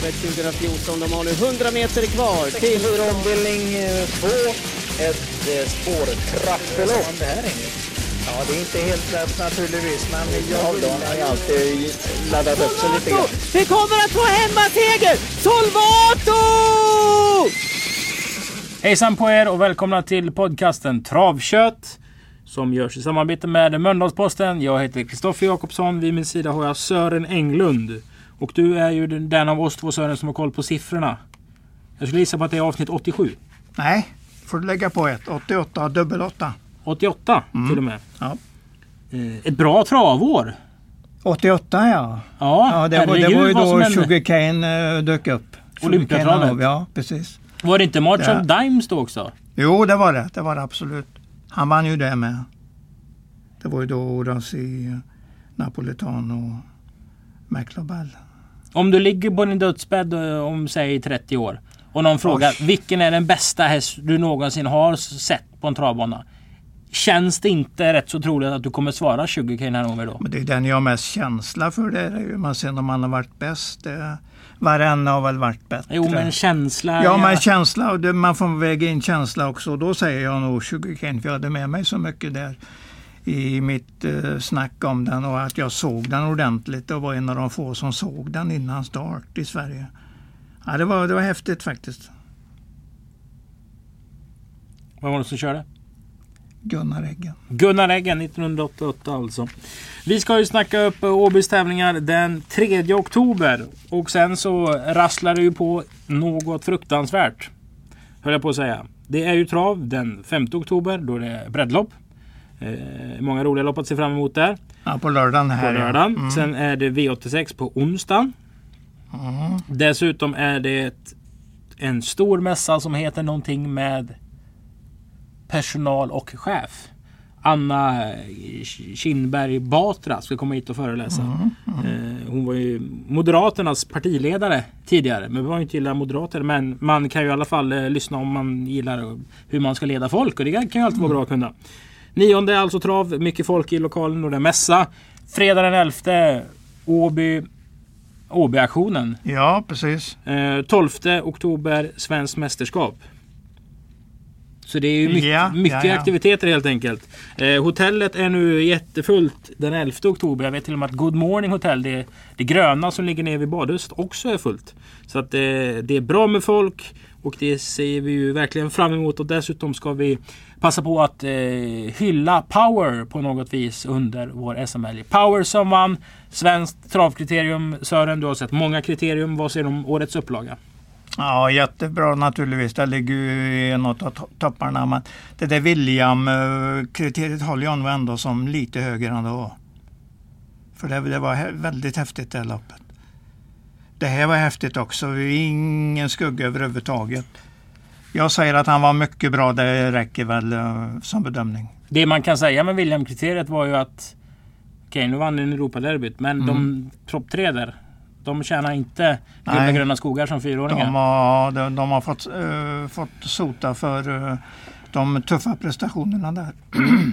travet 2014. De har nu 100 meter kvar till... Ombildning 2, ett eh, spårtrappelopp. Ja, det är inte helt lätt naturligtvis, men jag Ja, då har alltid laddat upp sig lite grann. Vi kommer att få hemmaseger! Solvato! Hejsan på er och välkomna till podcasten Travkött. Som görs i samarbete med Mölndalsposten. Jag heter Kristoffer Jakobsson. Vid min sida har jag Sören Englund. Och du är ju den- av oss två Sören som har koll på siffrorna. Jag skulle gissa på att det är avsnitt 87. Nej, får du lägga på ett. 88, dubbel 8. 88 till och med. Ja. Eh, Ett bra travår. 88 ja. Ja, Ja, det var, det var ju då hände. Sugarcane uh, dök upp. Olympiatravet. Ja, precis. Var det inte March Ja. of Dimes då också? Jo, det var det. Det var det absolut. Han vann ju det med. Det var ju då Orasi, Napolitan och McLobell. Om du ligger på din dödsbädd eh, om säg 30 år och någon frågar vilken är den bästa häst du någonsin har sett på en travbana? Känns det inte rätt så troligt att du kommer svara 20 k här gånger då? Men det är den jag har mest känsla för. Det är ju. Men sen om han har varit bäst. Det, varenda har väl varit bättre. Jo men känsla... Ja, men känsla. Man får väga in känsla också. Då säger jag nog Sugarcane. För jag hade med mig så mycket där i mitt eh, snack om den och att jag såg den ordentligt och var en av de få som såg den innan start i Sverige. Ja, det, var, det var häftigt faktiskt. Vad var det som körde? Gunnar Eggen. Gunnar Eggen 1988 alltså. Vi ska ju snacka upp Åbys tävlingar den 3 oktober. Och sen så rasslar det ju på något fruktansvärt. Höll jag på att säga. Det är ju trav den 5 oktober. Då är det breddlopp. Eh, många roliga lopp att se fram emot där. Ja, på lördagen På här. ja. lördagen. Mm. Sen är det V86 på onsdagen. Mm. Dessutom är det en stor mässa som heter någonting med personal och chef. Anna Kinberg Batra ska komma hit och föreläsa. Eh, Hon var ju Moderaternas partiledare tidigare. Men vi var ju inte gillar moderater. Men man kan ju i alla fall eh, lyssna om man gillar hur man ska leda folk. Och det kan ju alltid vara bra att kunna. Nionde alltså trav. Mycket folk i lokalen och det är mässa. Fredag den 11 Åby Åby-aktionen. Ja, precis. Eh, 12 oktober Svenskt mästerskap. Så det är ju mycket, Ja, mycket ja. aktiviteter helt enkelt. Eh, hotellet är nu jättefullt den 11 oktober. Jag vet till och med att Good Morning Hotel, det, det gröna som ligger nere vid badhuset, också är fullt. Så att eh, det är bra med folk och det ser vi ju verkligen fram emot. Och dessutom ska vi passa på att eh, hylla Power på något vis under vår SM-helg. Power som vann Svenskt travkriterium. Sören, du har sett många kriterium. Vad säger du om årets upplaga? Ja, jättebra naturligtvis. Det ligger ju i en av topparna. Men det där William-kriteriet håller jag nog ändå som lite högre ändå. För det, det var väldigt häftigt det här loppet. Det här var häftigt också. Ingen skugga överhuvudtaget. Jag säger att han var mycket bra. Det räcker väl eh, som bedömning. Det man kan säga med William-kriteriet var ju att Okej, nu vann den Europaderbyt. Men de topp tre där. De tjänar inte guld Nej. gröna skogar som fyraåringar. De har, de, de har fått, eh, fått sota för eh, de tuffa prestationerna där.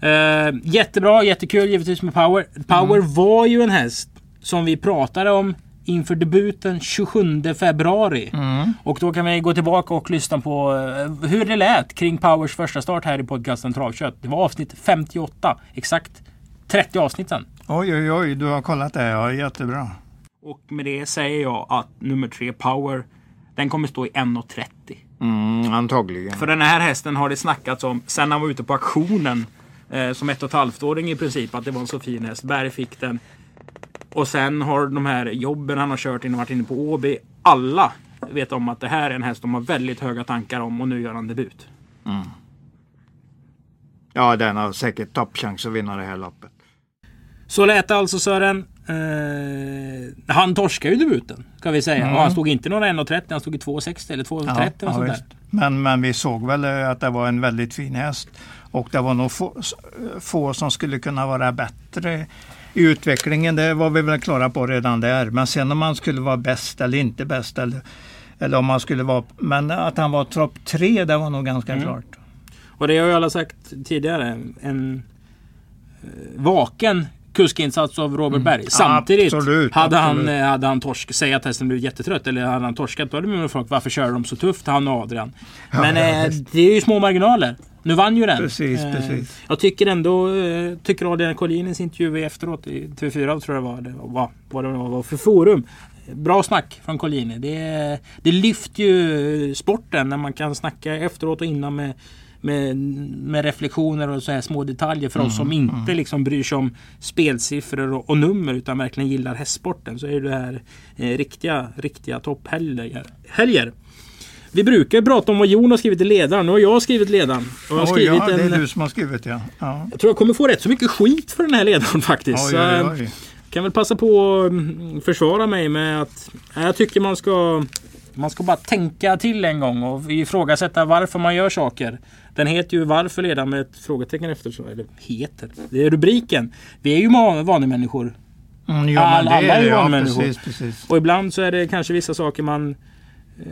Eh, jättebra, jättekul givetvis med Power. Power var ju en häst som vi pratade om inför debuten 27 februari. Mm. Och då kan vi gå tillbaka och lyssna på eh, hur det lät kring Powers första start här i podcasten Travkött. Det var avsnitt 58. Exakt 30 avsnitt sen. Oj, oj, oj, du har kollat det. Ja, jättebra. Och med det säger jag att nummer tre Power den kommer stå i 1.30. Mm, antagligen. För den här hästen har det snackats om sen han var ute på auktionen eh, som ett och ett halvt-åring i princip att det var en så fin häst. Berg fick den. Och sen har de här jobben han har kört innan varit inne på Åby. Alla vet om att det här är en häst de har väldigt höga tankar om och nu gör han debut. Ja, den har säkert toppchans att vinna det här loppet. Så lät det alltså Sören. Eh, han torskade ju debuten ska vi säga. Och han stod inte några 1.30. Han stod i 2.60 eller 2.30 Ja, eller ja, där. men, men vi såg väl eh, att det var en väldigt fin häst. Och det var nog få, få som skulle kunna vara bättre utvecklingen. Det var vi väl klara på redan där. Men sen om man skulle vara bäst eller inte bäst. Eller, eller om man skulle vara... Men att han var topp tre, det var nog ganska Mm. klart. Och det har ju alla sagt tidigare. En eh, vaken kuskinsats av Robert Berg. Samtidigt Absolut, hade, Han, absolut. eh, hade han torsk, säg att hästen blivit jättetrött eller hade han torskat då hade man folk varför kör de så tufft han och Adrian. Men eh, det är ju små marginaler. Nu vann ju den. Precis, Eh, precis. Jag tycker ändå, eh, tycker Adrian Collinis intervju efteråt i TV4 tror jag det var. Det var vad det var för forum. Bra snack från Collini. Det, det lyfter ju sporten när man kan snacka efteråt och innan med, med, med reflektioner och så här små detaljer för oss som inte liksom bryr sig om spelsiffror och, och nummer utan verkligen gillar hästsporten. Så är det här eh, riktiga, riktiga topphelger. Helger. Vi brukar prata om vad Jon har skrivit i ledaren. Nu har jag skrivit ledaren. Och jag, har Oj, skrivit ja, det en, är du som har skrivit ja. ja. jag tror jag kommer få rätt så mycket skit för den här ledaren faktiskt. Oj, Så, oj, eh, oj. kan väl passa på att mm, försvara mig med att nej, jag tycker man ska man ska bara tänka till en gång och ifrågasätta varför man gör saker. Den heter ju Varför ledaren med ett frågetecken efter sig. Eller heter. Det är rubriken. Vi är ju ma- vanliga människor. Mm, ja, det alla är är ju. Ja, vanmänniskor. precis, precis. Och ibland så är det kanske vissa saker man eh,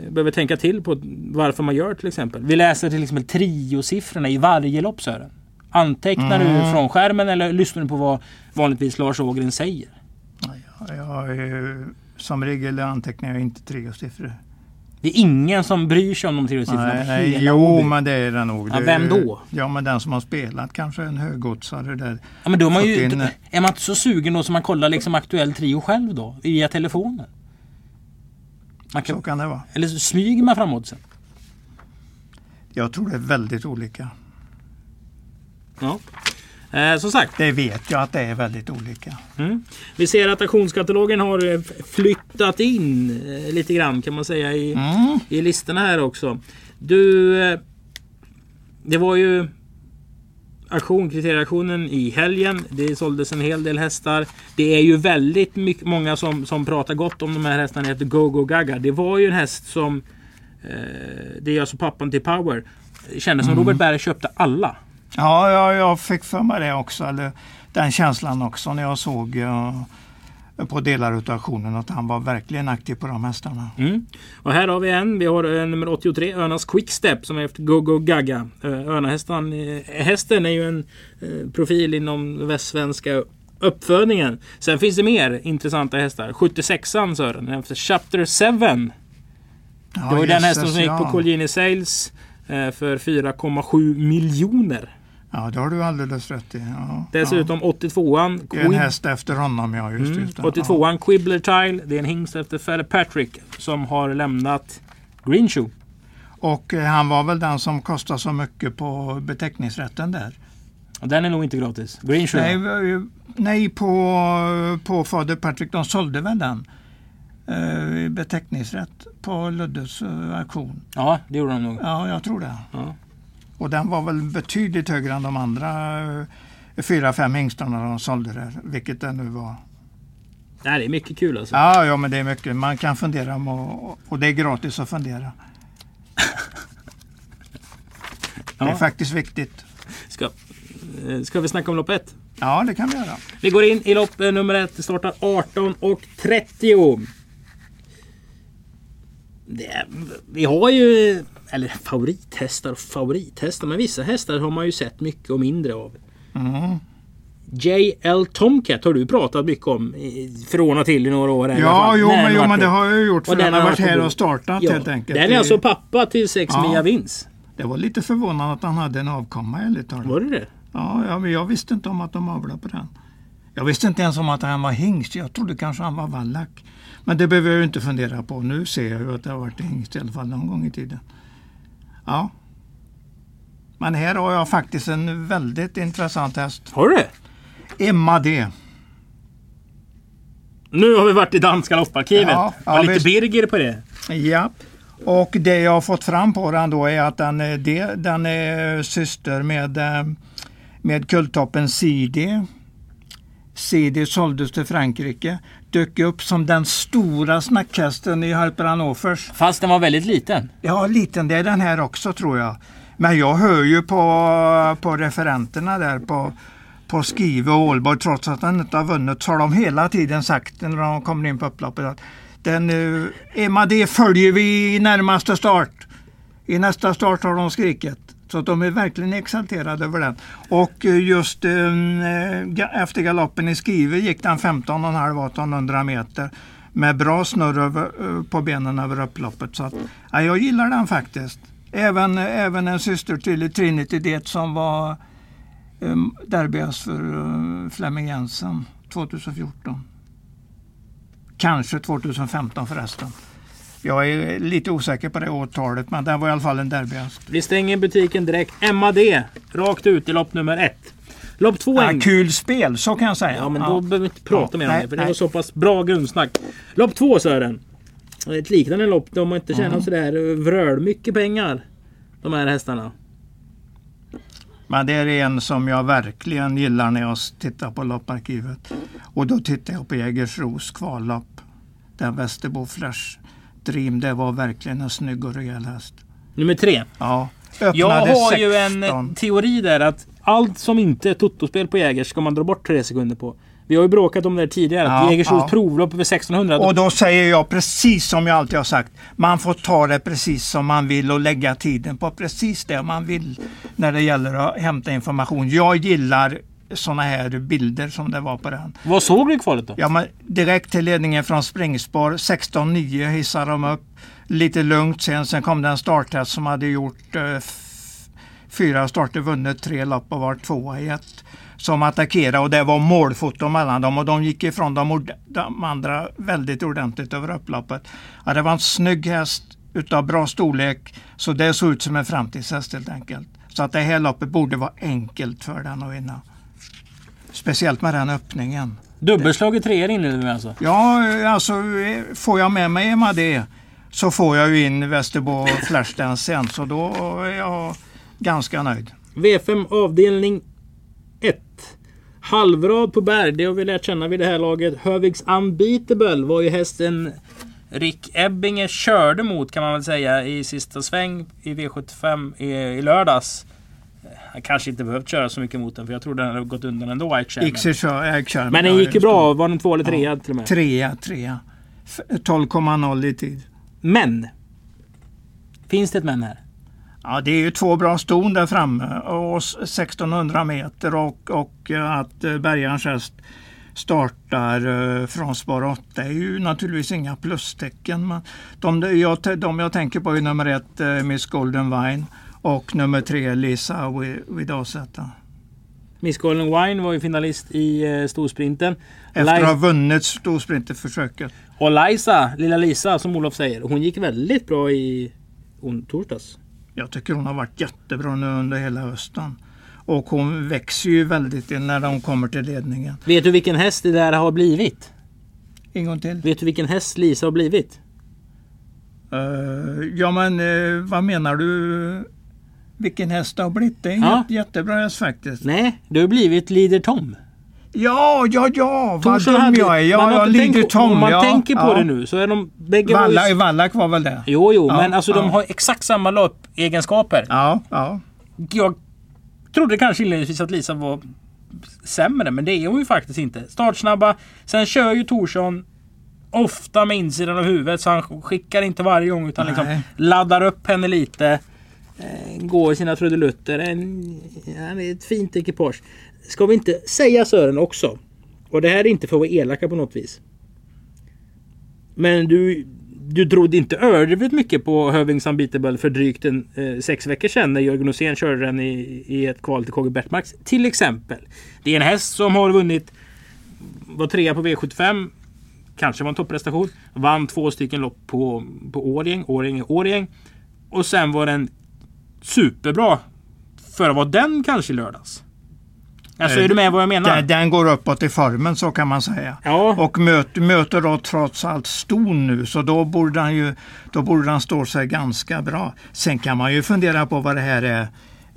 behöver tänka till på varför man gör till exempel. Vi läser till exempel triosiffrorna i varje lopp Sören. Antecknar Mm. du från skärmen eller lyssnar du på vad vanligtvis Lars Ågren säger? Ja, jag, är- som regel antecknar jag inte treosiffror. Det är ingen som bryr sig om de triosiffrorna. Nej, nej, jo, men det är det nog. Ja, vem då? Ja, men den som har spelat kanske en högoddsare där. Ja, men då man ju, in- är man inte så sugen då som man kollar liksom aktuell trio själv då? Via telefonen? Man Så kan, kan det vara. eller så smyger man framåt sen? Jag tror det är väldigt olika. Ja. Eh, som sagt, Det vet jag att det är väldigt olika. Mm. Vi ser att auktionskatalogen har eh, flyttat in eh, lite grann kan man säga i, Mm. i listorna här också. Du, eh, det var ju auktion, kriterieauktionen i helgen. Det såldes en hel del hästar. Det är ju väldigt mycket, många som, som pratar gott om de här hästarna. heter Go Go Gaga. Det var ju en häst som eh, det är alltså pappan till Power. Kändes som Robert Berg köpte alla. Ja, ja, jag fick för mig det också. Eller den känslan också när jag såg eh, på delar av auktionen att han var verkligen aktiv på de hästarna. Mm. Och här har vi en. Vi har eh, nummer 83, Örnas Quickstep som är efter Go-Go Gaga. Eh, Örnahästen eh, hästen är ju en profil inom västsvenska uppfödningen. Sen finns det mer intressanta hästar. 76an Sören, efter Chapter 7. Ja, Det var ju den hästen som gick på. Colgjini Sales för 4,7 miljoner. Ja, det har du alldeles rätt i. Ja, Dessutom 82an ja. En häst efter honom, ja. Just, Mm. just det. 82an Quibbler Tile. Det är en hingst efter Felle Patrick som har lämnat Green Shoe. Och eh, han var väl den som kostade så mycket på beteckningsrätten där. Den är nog inte gratis. Green Shoe. Nej, eh, nej på, på Fader Patrick, de sålde väl den. eh, beteckningsrätt på Luddes eh, auktion. Ja, det gjorde de nog. Ja, jag tror det. Ja. Och den var väl betydligt högre än de andra eh, fyra, fem hingstarna de sålde där. Vilket det nu var. Nej, det är mycket kul alltså. Ja, ja, men det är mycket. Man kan fundera och, och det är gratis att fundera. Det är faktiskt viktigt. Ska, eh, ska vi snacka om lopp ett? Ja, det kan vi göra. Vi går in i lopp eh, nummer ett. Det startar 18 och 30. Det, vi har ju, eller favorithästar och favorithästar, men vissa hästar har man ju sett mycket och mindre av. Mm. JL Tomcat har du pratat mycket om från och till i några år. Ja, jo, men, jo, men det har jag gjort för den har varit här och startat Ja, helt enkelt. Den är alltså pappa till sex Ja. Mia Vins. Det var lite förvånande att han hade en avkomma ärligt talat. Var det det? Ja, ja, men jag visste inte om att de avlade på den. Jag visste inte ens om att han var hingst. Jag trodde kanske han var vallack. Men det behöver jag ju inte fundera på. Nu ser jag ju att det har varit hingst i alla fall någon gång i tiden. Ja. Men här har jag faktiskt en väldigt intressant häst. Har du det? Emma D. Nu har vi varit i danska lopparkivet. Ja, ja, lite visst. Birger på det. Ja. Och det jag har fått fram på den då är att den är, det, den är syster med, eh, med kulltoppen CD. CD såldes till Frankrike. Dök upp som den stora snackhästen i Harper Hannovers. Fast den var väldigt liten. Ja, liten. Det är den här också tror jag. Men jag hör ju på, på referenterna där på, på Skive och Ålborg, trots att den inte har vunnit, så har de hela tiden sagt när de kommer in på upploppet att den, uh, Emma, det följer vi i närmaste start. I nästa start har de skrikit. Så de är verkligen exalterade över den. Och eh, just eh, efter galoppen i Skive gick den 15,5 1800 meter med bra snurr över, eh, på benen över upploppet. Så att, ja, jag gillar den faktiskt. Även, även en syster till Trinity Det som var eh, um, derbyhäst för uh, Flemming Jensen 2014. Kanske 2015 förresten. Jag är lite osäker på det årtalet men den var i alla fall en derbyhäst. Vi stänger butiken direkt. Emma D. Rakt ut i lopp nummer ett. Lopp två Ja, kul spel, så kan jag säga. Ja men då behöver vi inte prata Ja, mer om nej, det. För det nej. var så pass bra grundsnack. Lopp två Sören. Ett liknande lopp. De har inte tjänat Mm. sådär vröl mycket pengar. De här hästarna. Men det är en som jag verkligen gillar när jag tittar på lopparkivet. Och då tittar jag på Jägersros kvallopp. Den Västerbo Flash Dream, det var verkligen en snygg och rejäl häst. Nummer tre. Ja, Jag har ju 16. en teori där att allt som inte är totospel på Jägers ska man dra bort tre sekunder på. Vi har ju bråkat om det tidigare. Ja, att Jägersros ja. provlopp över 1600. Och då säger jag precis som jag alltid har sagt. Man får ta det precis som man vill och lägga tiden på precis det man vill när det gäller att hämta information. Jag gillar sådana här bilder som det var på den. Vad såg du i kvalet då? Ja, men direkt till ledningen från springspår. 16-9 hissade de upp. Lite lugnt sen. Sen kom det en starthäst som hade gjort eh, fyra starter, vunnit tre lopp och var tvåa i ett. Som attackerade och det var målfoto mellan dem och de gick ifrån de, de andra väldigt ordentligt över upploppet. Ja, det var en snygg häst utav bra storlek så det såg ut som en framtidshäst helt enkelt. Så att det här loppet borde vara enkelt för den att vinna. Speciellt med den öppningen. Dubbelslag i treor inledde vi alltså. Ja, alltså eh, får jag med mig det så får jag ju in Västerbo Flashdance sen så då är jag ganska nöjd. V5 avdelning 1. Halvrad på Berg, det har vi lärt känna vid det här laget. Höviks Unbeatable var ju hästen Rick Ebbinger körde mot kan man väl säga i sista sväng i V75 i, i lördags. Han kanske inte behövt köra så mycket mot den för jag tror den hade gått undan ändå. Jag kör. Men den gick ju bra. Var den två eller trea till och med? Trea, trea. F- 12,0 i tid. Men. Finns det ett men här? Ja, det är ju två bra ston där framme och s- 1600 meter och, och eh, att eh, Bergarns häst startar eh, från spår 8 är ju naturligtvis inga plustecken. Men de, jag, de jag tänker på är nummer ett eh, Miss Golden Vine och nummer tre Lisa Wi- Widazeta. Miss Golden Wine var ju finalist i eh, storsprinten. Efter att ha vunnit storsprinterförsöket. Och Liza, lilla Lisa som Olof säger, hon gick väldigt bra i torsdags. Jag tycker hon har varit jättebra nu under hela hösten. Och hon växer ju väldigt när hon kommer till ledningen. Vet du vilken häst det där har blivit? En gång till. Vet du vilken häst Lisa har blivit? Eh, ja men eh, vad menar du? Vilken häst det har blivit? Det är en Ja. jätte, jättebra häst faktiskt. Nej, det har blivit Leader Tom. Ja, ja, ja! Vad Torsson dum hade- jag är. Ja, ja, Lider Tom. Om man ja, tänker på ja. det nu så är de bägge var Valla, ju... Wallach var väl det? Jo, jo, Ja, men alltså de har exakt samma loppegenskaper. Ja, ja. Jag trodde kanske inledningsvis att Lisa var sämre, men det är hon ju faktiskt inte. Startsnabba. Sen kör ju Torsson ofta med insidan av huvudet, så han skickar inte varje gång utan liksom laddar upp henne lite. Eh, går i sina trudelutter. En, han är ett fint ekipage. Ska vi inte säga Sören också? Och det här är inte för att vara elaka på något vis. Men du, du trodde inte överdrivet mycket på Hövings Unbeatable för drygt en, eh, sex veckor sedan när Jörgen Rosén körde den i, i ett kval till KG Bertmarks. Till exempel. Det är en häst som har vunnit, var trea på V75. Kanske var en topprestation. Vann två stycken lopp på, på Årjäng, Årjäng, Årjäng. Och sen var den superbra för att vara den kanske i lördags. Alltså är du med vad jag menar? Den, den går uppåt i formen så kan man säga. Ja. Och möter, möter då trots allt ston nu så då borde han ju då borde han stå sig ganska bra. Sen kan man ju fundera på vad det här är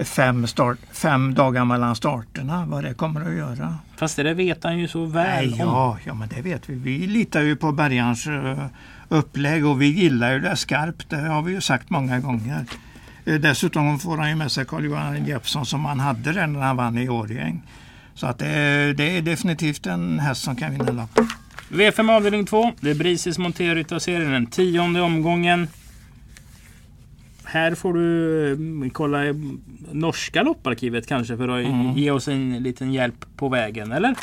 fem, start, fem dagar mellan starterna, vad det kommer att göra. Fast det vet han ju så väl Nej, om. ja, ja, men det vet vi. Vi litar ju på Bergans eh, upplägg och vi gillar ju det skarpt. Det har vi ju sagt många gånger. Eh, Dessutom får han ju med sig Carl-Johan Jeppsson som han hade där när han vann i Årjäng. Så att det, är- det är definitivt en häst som kan vinna lopp. V5 avdelning 2. Det är Brisis Monterrytta-serien. Den tionde omgången. Här får du mm, kolla norska lopparkivet kanske för att Mm. ge oss en liten hjälp på vägen, eller?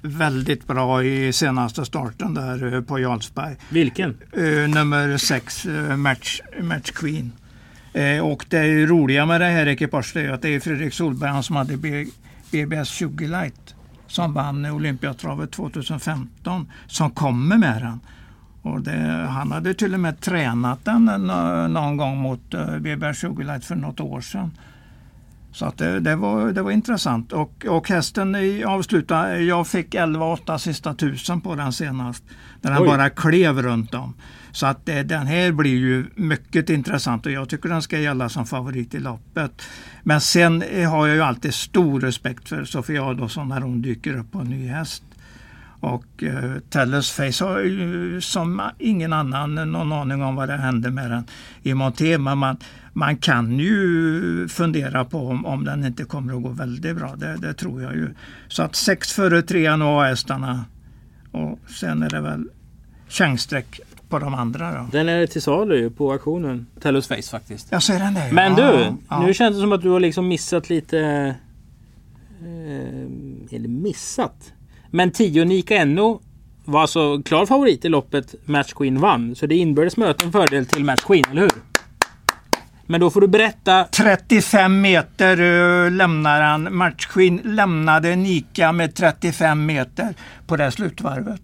Väldigt bra i senaste starten där eh, på Jarlsberg. Vilken? Eh, nummer 6, match, match Queen. Eh, och det är ju roliga med det här ekipaget är ju att det är Fredrik Solberg han som hade B- BBS 20 Light som vann Olympiatravet 2015 som kommer med den. Och det, han hade till och med tränat den någon gång mot eh, BBS 20 Light för något år sedan. Så att det, det, var, det var intressant. Och, och hästen avslutade, jag fick 11-8 sista tusen på den senast. Den Oj. bara klev runt om. Så att eh, den här blir ju mycket intressant och jag tycker den ska gälla som favorit i loppet. Men sen eh, har jag ju alltid stor respekt för Sofia Adolfsson när hon dyker upp på en ny häst. Och eh, Tellus Face har ju som ingen annan någon aning om vad det händer med den i Monté. Men man, man kan ju fundera på om, om den inte kommer att gå väldigt bra. Det, det tror jag ju. Så att sex före trean och A-hästarna. Och sen är det väl chansstreck på de andra då. Den är till salu på auktionen. Tellus Face faktiskt. Jag ser den där. Men ja, du, ja. nu känns det som att du har liksom missat lite... Eh, eller missat? Men 10 Nika Enno var alltså klar favorit i loppet Match Queen vann. Så det inbördes möte en fördel till Match Queen, eller hur? Men då får du berätta. 35 meter uh, lämnar han. Matchskinn lämnade Nika med 35 meter på det slutvarvet.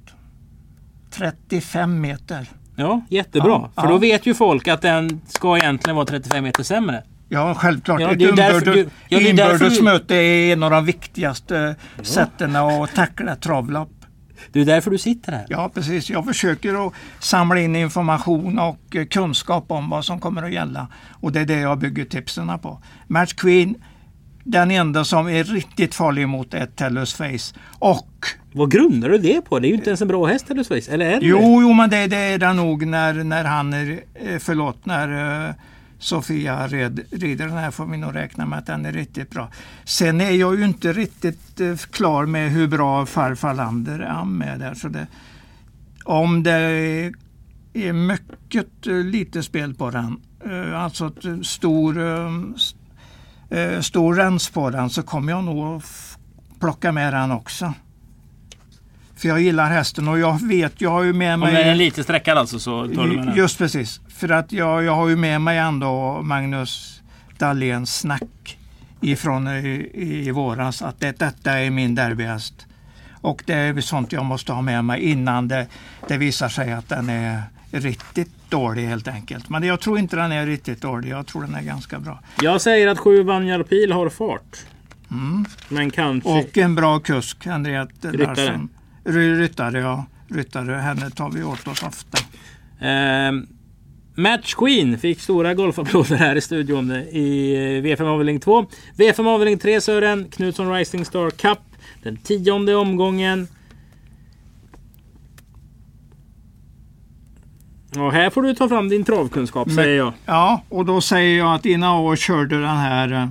35 meter. Ja, jättebra. Ja, För ja. då vet ju folk att den ska egentligen vara 35 meter sämre. Ja, självklart. Ja, det är därför inbördes, du- ja, det är inbördes du- möte är en av de viktigaste sätten att tackla travlopp. Det är därför du sitter här. Ja, precis. Jag försöker att samla in information och eh, kunskap om vad som kommer att gälla. Och det är det jag bygger tipsen på. Match Queen, den enda som är riktigt farlig mot är Tellus Face. Och Vad grundar du det på? Det är ju inte ens en bra häst, Tellus Face. Eller är det det? Jo, jo men det, det är det nog när, när han är, eh, förlåt, när eh, Sofia red, rider den här får vi nog räkna med att den är riktigt bra. Sen är jag ju inte riktigt eh, klar med hur bra farfar Lander är med där. Så det, om det är mycket eh, lite spel på den, eh, alltså stor, stor rens på den så kommer jag nog plocka med den också. För jag gillar hästen och jag vet, jag har ju med Om mig... den är lite sträckad alltså så tar du med den. Just precis. För att jag, jag har ju med mig ändå Magnus Dahléns snack ifrån i, i våras att det, detta är min derbyhäst. Och det är sånt jag måste ha med mig innan det, det visar sig att den är riktigt dålig helt enkelt. Men jag tror inte den är riktigt dålig. Jag tror den är ganska bra. Jag säger att sju Vanjar Pil har fart. Mm. Men kanske... Och en bra kusk, Henriette Ryttare. Larsson. Ry- Ryttare, ja. Ryttare. Henne tar vi åt oss ofta. Ehm, Match Queen fick stora golfapplåder här i studion i eh, V5 avdelning 2. V5 avdelning 3 Sören, Knutsson Rising Star Cup. Den tionde omgången. Och här får du ta fram din travkunskap säger jag. Ja, och då säger jag att Inao körde den här eh,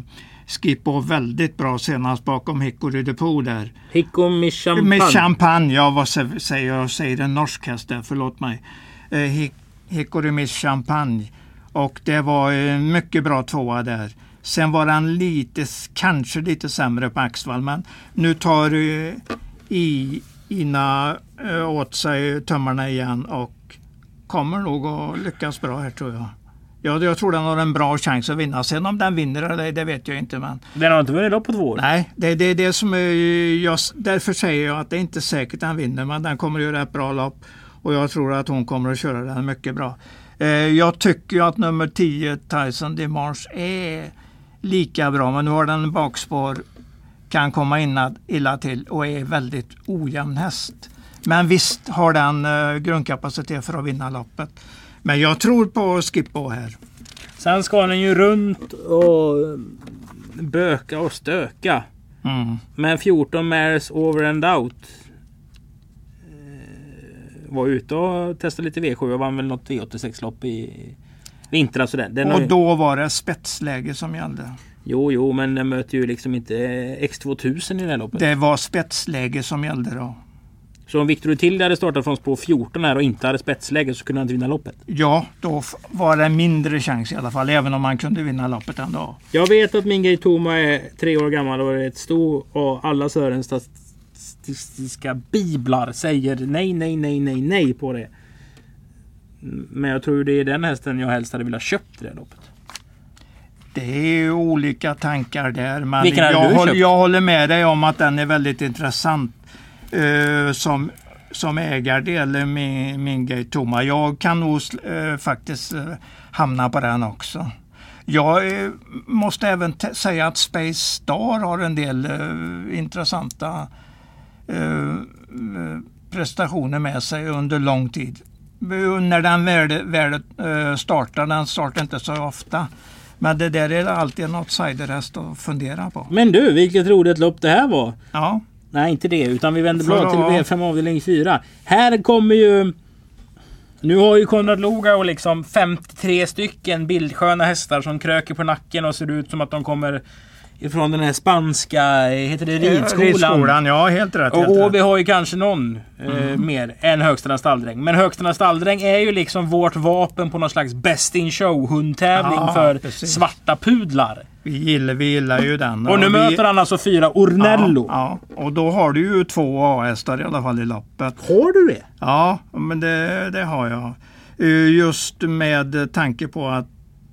Skippo väldigt bra senast bakom Hickory Depot där. Hicko med champagne. Med champagne, ja vad sä- säger jag? Säger en norsk häst där, förlåt mig. Eh, Hickory Champagne. Och det var en mycket bra tvåa där. Sen var han lite, kanske lite sämre på Axvall, men nu tar eh, i, Ina eh, åt sig tömmarna igen och kommer nog att lyckas bra här tror jag. Ja, jag tror den har en bra chans att vinna. Sen om den vinner eller ej, det vet jag inte. Men Den har inte vunnit lopp på två år. Nej, det, det är det som är, jag, därför säger jag att det är inte säkert den vinner, men den kommer att göra ett bra lopp. Och jag tror att hon kommer att köra den mycket bra. Eh, jag tycker att nummer 10, Tyson Demarche, är lika bra, men nu har den bakspår, kan komma illa, illa till och är väldigt ojämn häst. Men visst har den eh, grundkapacitet för att vinna loppet. Men jag tror på Skippo här. Sen ska den ju runt och böka och stöka. Mm. Men 14 Mares Over and Out. Var ute och testade lite V7 och vann väl något V86-lopp i vintras. och Den. Och då var det spetsläge som gällde. Jo, jo, men den möter ju liksom inte X2000 i det här loppet. Det var spetsläge som gällde då. Så om Victor Utilde hade startat från spår 14 här och inte hade spetsläge så kunde han inte vinna loppet. Ja, då var det mindre chans i alla fall, även om man kunde vinna loppet ändå. Jag vet att min Gay Toma är tre år gammal och är ett sto och alla Sörens statistiska biblar säger nej, nej, nej, nej, nej på det. Men jag tror det är den hästen jag helst hade velat köpt i det loppet. Det är ju olika tankar där. Men Vilken hade jag, du håller, köpt? jag håller med dig om att den är väldigt intressant. eh, som, som ägardel, min, min Gay Toma. Jag kan nog eh, faktiskt eh, hamna på den också. Jag måste även säga att Space Star har en del intressanta prestationer med sig under lång tid. När den väl, eh, startar, den startar inte så ofta. Men det där är alltid en outsiderhäst att fundera på. Men du, vilket roligt lopp det här var. Ja, Nej, inte det. Utan vi vänder blad till att- V5 avdelning 4. Här kommer ju... Nu har ju Konrad Lugauer liksom 53 stycken bildsköna hästar som kröker på nacken och ser ut som att de kommer ifrån den här spanska, heter det ridskolan? Ridskolan, ja helt rätt. Helt Och rätt. Åby har ju kanske någon eh, Mm. mer än Högstrand stalldräng. Men Högstrand stalldräng är ju liksom vårt vapen på någon slags Best in show hundtävling Ja, för precis. svarta pudlar. Vi, gillar, vi gillar ju den. Och nu vi, möter han alltså fyra Ornello. Ja, ja, och då har du ju två A-hästar i alla fall i loppet. Har du det? Ja, men det, det har jag. Eh, Just med tanke på att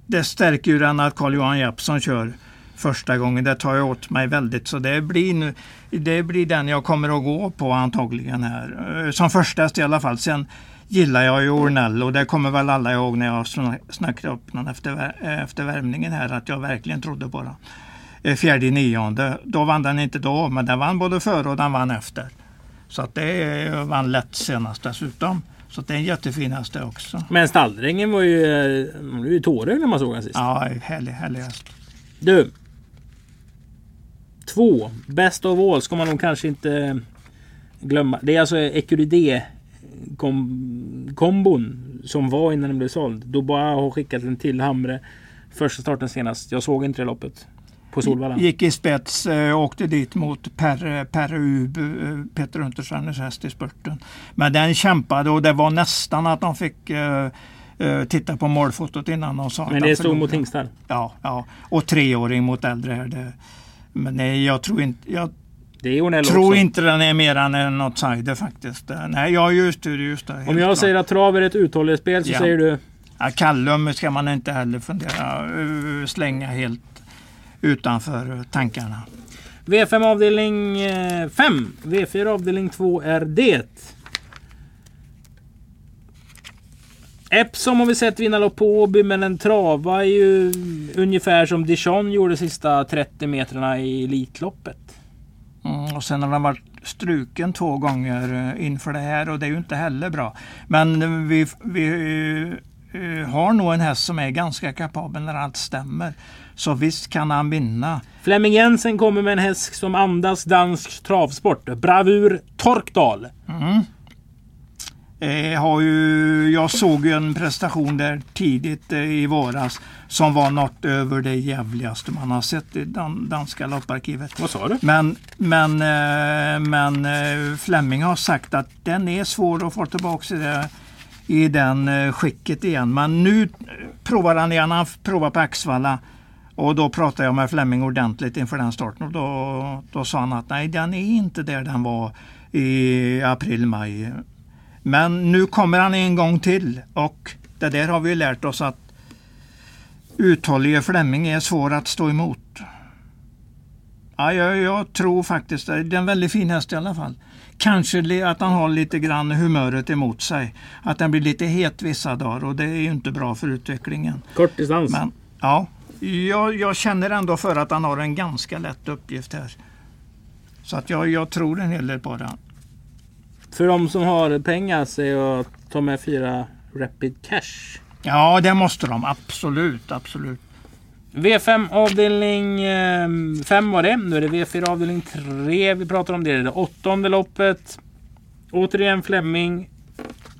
det stärker ju den att Carl-Johan Jeppsson kör första gången. Det tar jag åt mig väldigt. Så det blir, nu, det blir den jag kommer att gå på antagligen här. Eh, Som första häst i alla fall. Sen gillar jag ju Ornello. Det kommer väl alla ihåg när jag sna- snackade upp den efter, vär- efter värmningen här. Att jag verkligen trodde på den. Eh, Fjärde nionde. Då vann den inte då, men den vann både före och den vann efter. Så att det eh, vann lätt senast dessutom. Så det är en jättefin häst också. Men stalldrängen var ju, eh, blev ju tårögd när man såg honom sist. Ja, härlig, härlig häst. Du. Två. Best of all ska man nog kanske inte glömma. Det är alltså Ecuride kom, kombon som var innan den blev såld. Doboa har skickat den till Hamre. Första starten senast. Jag såg inte det loppet. På Solvalla. Gick i spets eh, åkte dit mot Per, per Ub, eh, Peter Untersteiners häst i spurten. Men den kämpade och det var nästan att de fick eh, eh, titta på målfotot innan de sa Men de det stod mot hingstar. Ja, ja. Och treåring mot äldre här. Det, men nej, jag tror inte, jag tror också. inte den är mer än en outsider faktiskt. Eh, Nej, ja just det. Just det Om jag klart. säger att trav är ett uthållighetsspel så Ja. säger du? Ja, Callum ska man inte heller fundera eh, slänga helt utanför eh, tankarna. V5 avdelning 5. V4 avdelning 2 är det. Epsom har vi sett vinna lopp på Åby men den travar ju ungefär som Dijon gjorde sista 30 metrarna i Elitloppet. Mm, och sen har den varit struken två gånger eh, inför det här och det är ju inte heller bra. Men eh, vi, vi eh, har nog en häst som är ganska kapabel när allt stämmer. Så visst kan han vinna. Flemming Jensen kommer med en häst som andas dansk travsport. Bravur Torkdal. Mm. Eh, har ju, jag såg ju en prestation där tidigt eh, i våras som var något över det jävligaste man har sett i dan, danska lopparkivet. Vad sa du? Men, men, eh, men Flemming har sagt att den är svår att få tillbaka i, det, i den skicket igen. Men nu provar han igen. Han provar på Axvalla. Och då pratade jag med Flemming ordentligt inför den starten och då, då sa han att nej, den är inte där den var i april, maj. Men nu kommer han en gång till och det där har vi lärt oss att uthållige Flemming är svår att stå emot. Ja, jag, jag tror faktiskt det. Det är en väldigt fin häst i alla fall. Kanske att han har lite grann humöret emot sig. Att den blir lite het vissa dagar och det är ju inte bra för utvecklingen. Kort distans. Men ja, jag, jag känner ändå för att han har en ganska lätt uppgift här. Så att jag, jag tror en hel del på den. För de som har pengar så är att ta med fyra Rapid Cash. Ja, det måste de. Absolut, absolut. V5 avdelning 5 var det. Nu är det V4 avdelning 3 vi pratar om. Det är det åttonde loppet. Återigen Flemming.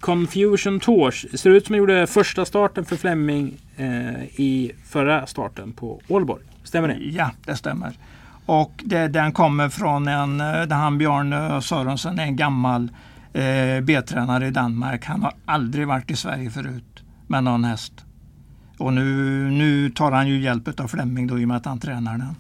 Confusion Tours. Ser ut som gjorde första starten för Flemming eh, i förra starten på Ålborg. Stämmer det? Ja, det stämmer. Och det, den kommer från en, eh, han Björn eh, Sörensen en gammal eh, B-tränare i Danmark. Han har aldrig varit i Sverige förut med någon häst. Och nu, nu tar han ju hjälp av Flemming då i och med att han tränar den.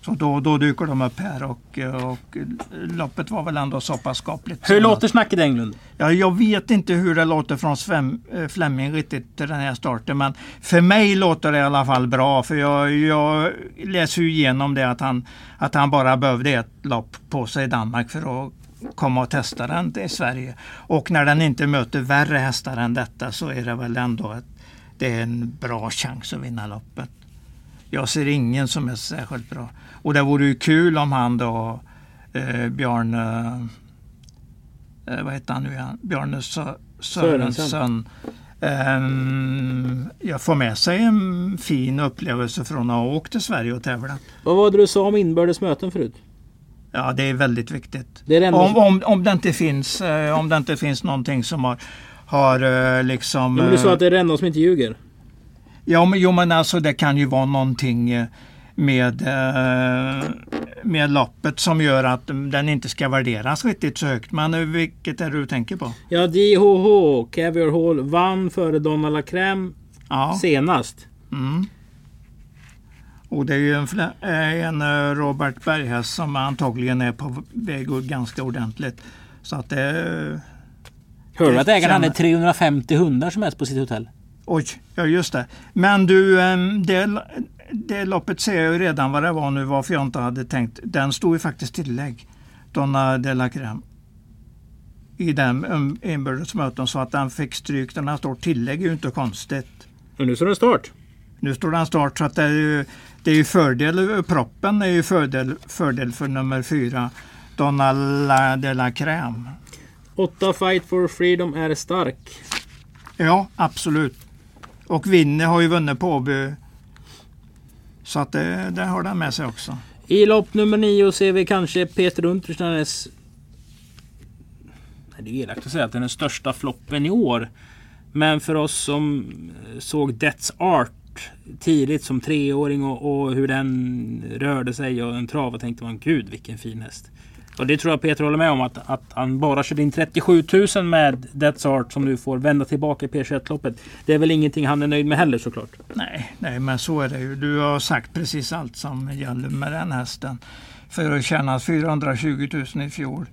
Så då, då dyker de upp här och, och loppet var väl ändå så pass skapligt. Hur låter snacket Englund? Ja, jag vet inte hur det låter från Svem, eh, Flemming riktigt till den här starten men för mig låter det i alla fall bra för jag, jag läser ju igenom det att han, att han bara behövde ett lopp på sig i Danmark för att komma och testa den i Sverige. Och när den inte möter värre hästar än detta så är det väl ändå ett, det är en bra chans att vinna loppet. Jag ser ingen som är särskilt bra. Och det vore ju kul om han då, eh, Björn, eh, vad heter han nu igen? Björn Sörensen. Eh, jag får med sig en fin upplevelse från att ha åkt till Sverige och tävlat. Vad var det du sa om inbördes möten förut? Ja, det är väldigt viktigt. Det är det om, om, om, det inte finns, eh, om det inte finns någonting som har, har eh, liksom... Ja, men du sa att det är det enda som inte ljuger. Ja, men, jo, men alltså det kan ju vara någonting eh, med, med loppet som gör att den inte ska värderas riktigt så högt. Men vilket är det du tänker på? Ja, DHH, Caviar Hall, vann före Donna La Crème ja. senast. Mm. Och det är ju en, en Robert Berghäst som antagligen är på väg ganska ordentligt. Så att det... Hörde du att ägaren hade 350 hundar som helst på sitt hotell? Oj, ja just det. Men du, det, det loppet ser jag ju redan vad det var nu, varför jag inte hade tänkt. Den stod ju faktisct tillägg, Donna de la Crème. I den inbördesmöten så att den fick stryk. Den här står tillägg är ju inte konstigt. Och nu står den start. Nu står den start så att det är ju, det är ju fördel, proppen är ju fördel, fördel för nummer fyra, Donna de la Crème. Åtta Fight for Freedom är stark. Ja, absolut. Och Winne har ju vunnit på Åby. Så att det, det har den med sig också. I lopp nummer nio ser vi kanske Peter Unterstrands... Det är elakt att säga att det är den största floppen i år. Men för oss som eh, såg Death's Art tidigt som treåring och, och hur den rörde sig och en trav och tänkte man gud vilken fin häst. Och det tror jag Peter håller med om att, att han bara körde in 37 000 med Death's Art som nu får vända tillbaka i P21-loppet. Det är väl ingenting han är nöjd med heller såklart. Nej, nej men så är det ju. Du har sagt precis allt som gäller med den hästen. För att tjäna 420 000 i fjol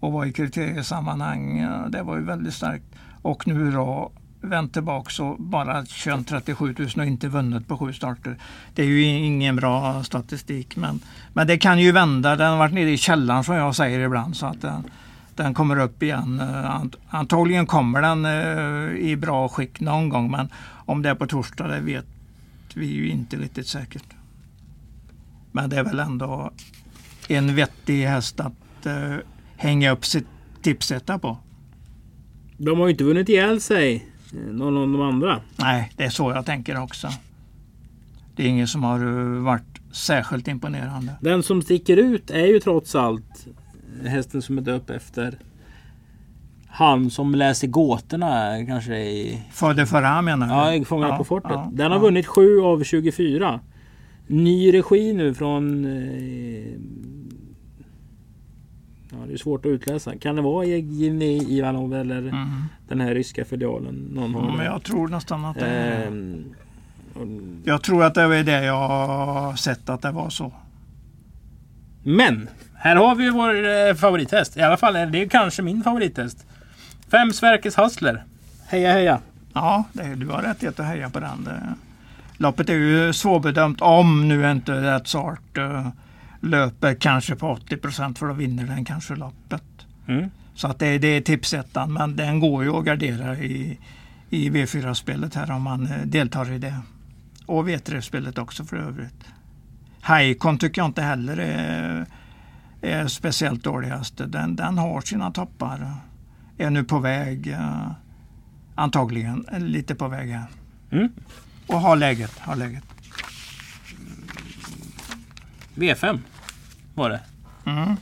och vara i kriteriesammanhang, det var ju väldigt starkt. Och nu då vänt tillbaka och bara kört 37 000 och inte vunnit på sju starter. Det är ju ingen bra statistik men, men det kan ju vända. Den har varit nere i källaren som jag säger ibland så att den, den kommer upp igen. Eh, antagligen kommer den eh, i bra skick någon gång men om det är på torsdag det vet vi ju inte riktigt säkert. Men det är väl ändå en vettig häst att uh, hänga upp sitt tipsetta på. De har ju inte vunnit ihjäl sig någon av de andra. Nej, det är så jag tänker också. Det är ingen som har eh, varit särskilt imponerande. Den som sticker ut är ju trots allt hästen som är döpt efter han som läser gåtorna kanske i... Fader Farah menar du? Ja, Fångarna ja, på fortet. Ja, Den har ja. vunnit 7 av 24. Ny regi nu från eh, Ja, det är svårt att utläsa. Kan det vara Evgenij Ivanov eller mm. den här ryska filialen? Någon har mm, jag tror nästan att det är... Ehm, jag tror att det är det jag har sett att det var så. Men! Här har vi vår eh, favorithäst. I alla fall är det kanske min favorithäst. Fem Sverkes Hustler. Heja heja! Ja, det, du har rätt att heja på den. Loppet är ju svårbedömt om nu inte rätt sort uh, löper kanske på 80 procent för då vinner den kanske loppet. Mm. Så att det, det är tipsettan men den går ju att gardera i, i V4-spelet här om man eh, deltar i det. Och V3-spelet också för övrigt. Haikon tycker jag inte heller är, är speciellt dåligast. Den, den har sina toppar. Är nu på väg, uh, antagligen lite på väg här. Mm. Och har läget, har läget. V5 var det. Mm.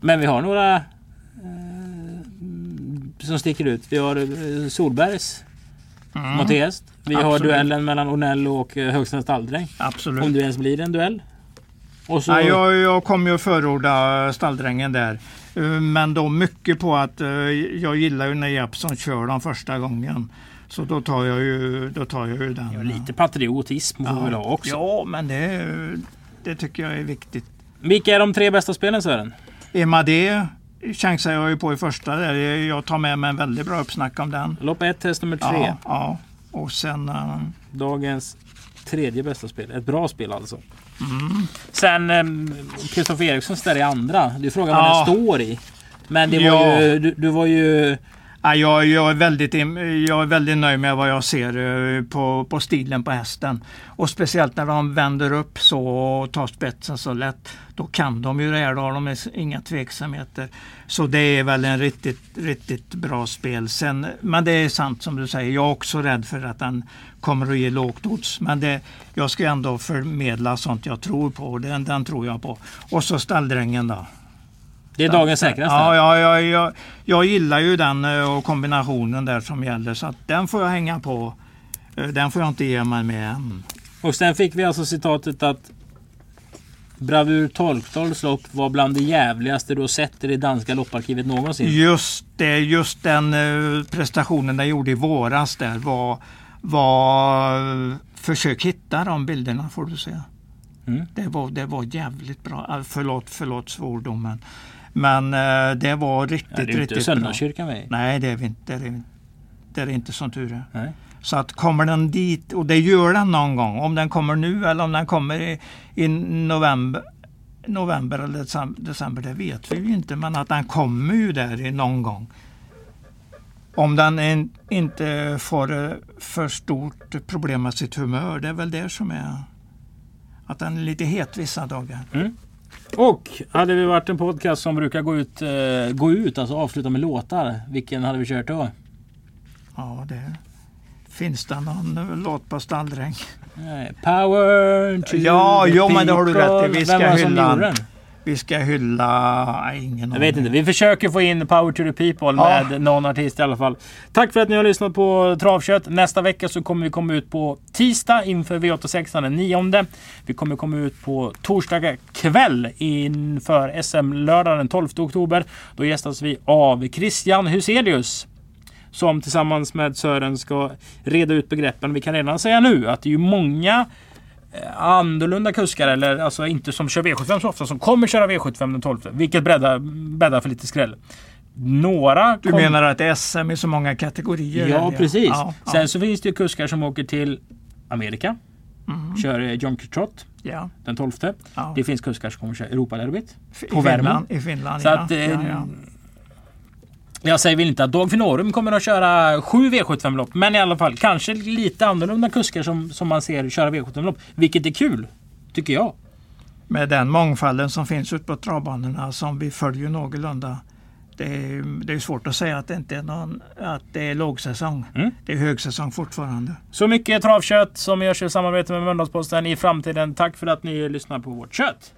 Men vi har några eh, som sticker ut. Vi har eh, Solbergs mm. Montest. Vi Absolut. har duellen mellan Onell och eh, Högstens stalldräng. Absolut. Om det ens blir en duell. Och så... ja, jag, jag kommer ju förorda stalldrängen där. Eh, Men då mycket på att jag gillar ju när Jeppson kör dem första gången. Så då tar jag ju, då tar jag ju den. Ja, lite patriotism får vi väl ha också. Ja, men det, det tycker jag är viktigt. Vilka är de tre bästa spelen Sören? Emadé chansar jag ju på i första. Där. Jag tar med mig en väldigt bra uppsnack om den. Lopp 1, häst nummer 3. Ja, ja. Och sen... eh, Dagens tredje bästa spel. Ett bra spel alltså. Mm. Sen Kristoffer Erikssons där i andra. Det är frågan vad Ja. den står i. Men det Ja. var ju, du, du var ju... Ja, jag, jag, är väldigt, jag är väldigt nöjd med vad jag ser eh, på, på stilen på hästen. Och speciellt när de vänder upp så och tar spetsen så lätt. Då kan de ju det här, då har de inga tveksamheter. Så det är väl en riktigt, riktigt bra spel. Sen, men det är sant som du säger, jag är också rädd för att den kommer att ge lågt odds. Men det, jag ska ändå förmedla sånt jag tror på och den, den tror jag på. Och så stalldrängen då. Det är dagens säkraste. Ja, ja, ja, jag, jag gillar ju den eh, och kombinationen där som gäller så att den får jag hänga på. Eh, Den får jag inte ge mig med än. Och sen fick vi alltså citatet att Bravur Tolkdals lopp var bland det jävligaste du har sett i det danska lopparkivet någonsin. Just, det, just den eh, prestationen jag gjorde i våras där var, var försök hitta de bilderna får du säga. Mm. Det, var, det var jävligt bra. Ah, Förlåt, förlåt svordomen. Men eh, det var riktigt, Ja, det är ju inte riktigt bra. Söndagskyrkan med. Nej, det är vi inte. Det är, det är inte som tur är. Nej. Så att kommer den dit, och det gör den någon gång, om den kommer nu eller om den kommer i, i november, november eller december, det vet vi ju inte. Men att den kommer ju där någon gång. Om den in, inte får eh, för stort problem med sitt humör, det är väl det som är att den är lite het vissa dagar. Och hade vi varit en podcast som brukar gå ut, eh, gå ut alltså avsluta med låtar. Vilken hade vi kört då? Ja, det Finns det någon eh, låt på stalldräng? Power to Ja, jo, men det har du rätt i. Vi ska hylla den? Vi ska hylla... Nej, ingen Jag vet inte. Vi försöker få in Power to the people Ja. med någon artist i alla fall. Tack för att ni har lyssnat på Travkött. Nästa vecka så kommer vi komma ut på tisdag inför V86 den 9. Vi kommer komma ut på torsdag kväll inför SM-lördag den 12 oktober. Då gästas vi av Christian Huselius. Som tillsammans med Sören ska reda ut begreppen. Vi kan redan säga nu att det är ju många annorlunda kuskar eller alltså inte som kör V75 så ofta som kommer köra V75 den 12. Vilket bäddar, bäddar för lite skräll. Några Du kom- menar att är SM i så många kategorier? Ja eller? precis. Ja, Sen ja, så finns det ju kuskar som åker till Amerika. Mm. Kör eh, Jonker Trot ja, den 12. ja. Det finns kuskar som kommer köra Europaderbyt. På Värmland. Finland, I Finland, Så att, eh, ja, ja. Jag säger väl inte att Dag Finorum kommer att köra sju V75-lopp. Men i alla fall kanske lite annorlunda kuskar som, som man ser köra V75-lopp. Vilket är kul. Tycker jag. Med den mångfalden som finns ute på travbanorna som vi följer någorlunda. Det är, det är svårt att säga att det inte är, någon, att det är lågsäsong. Mm. Det är högsäsong fortfarande. Så mycket travkött som görs i samarbete med Mölndalsposten i framtiden. Tack för att ni lyssnar på vårt kött.